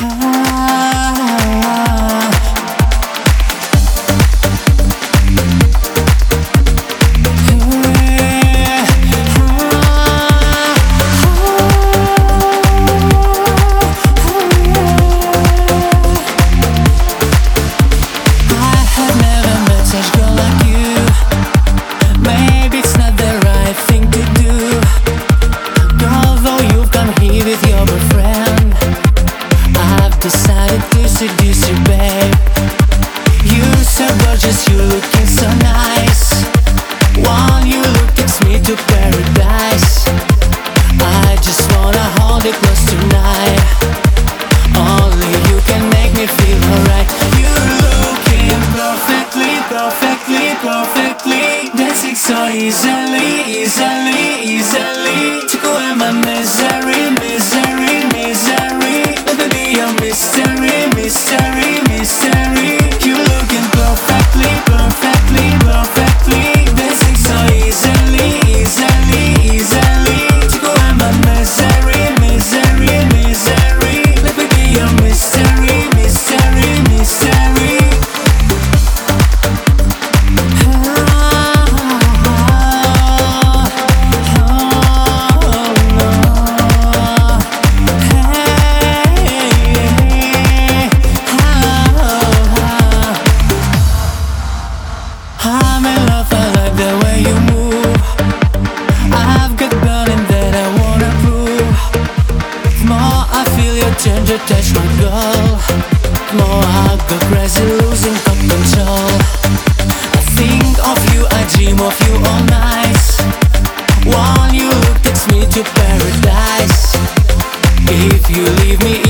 high. Just you looking so nice. One you look takes me to paradise. I just wanna hold it close tonight. Only you can make me feel alright. You're looking perfectly, perfectly, perfectly. Dancing so easily, easily, easily. Take away my misery, misery, misery. pretend to touch my girl. More I go crazy, losing control. I think of you, I dream of you all night One you takes me to paradise. If you leave me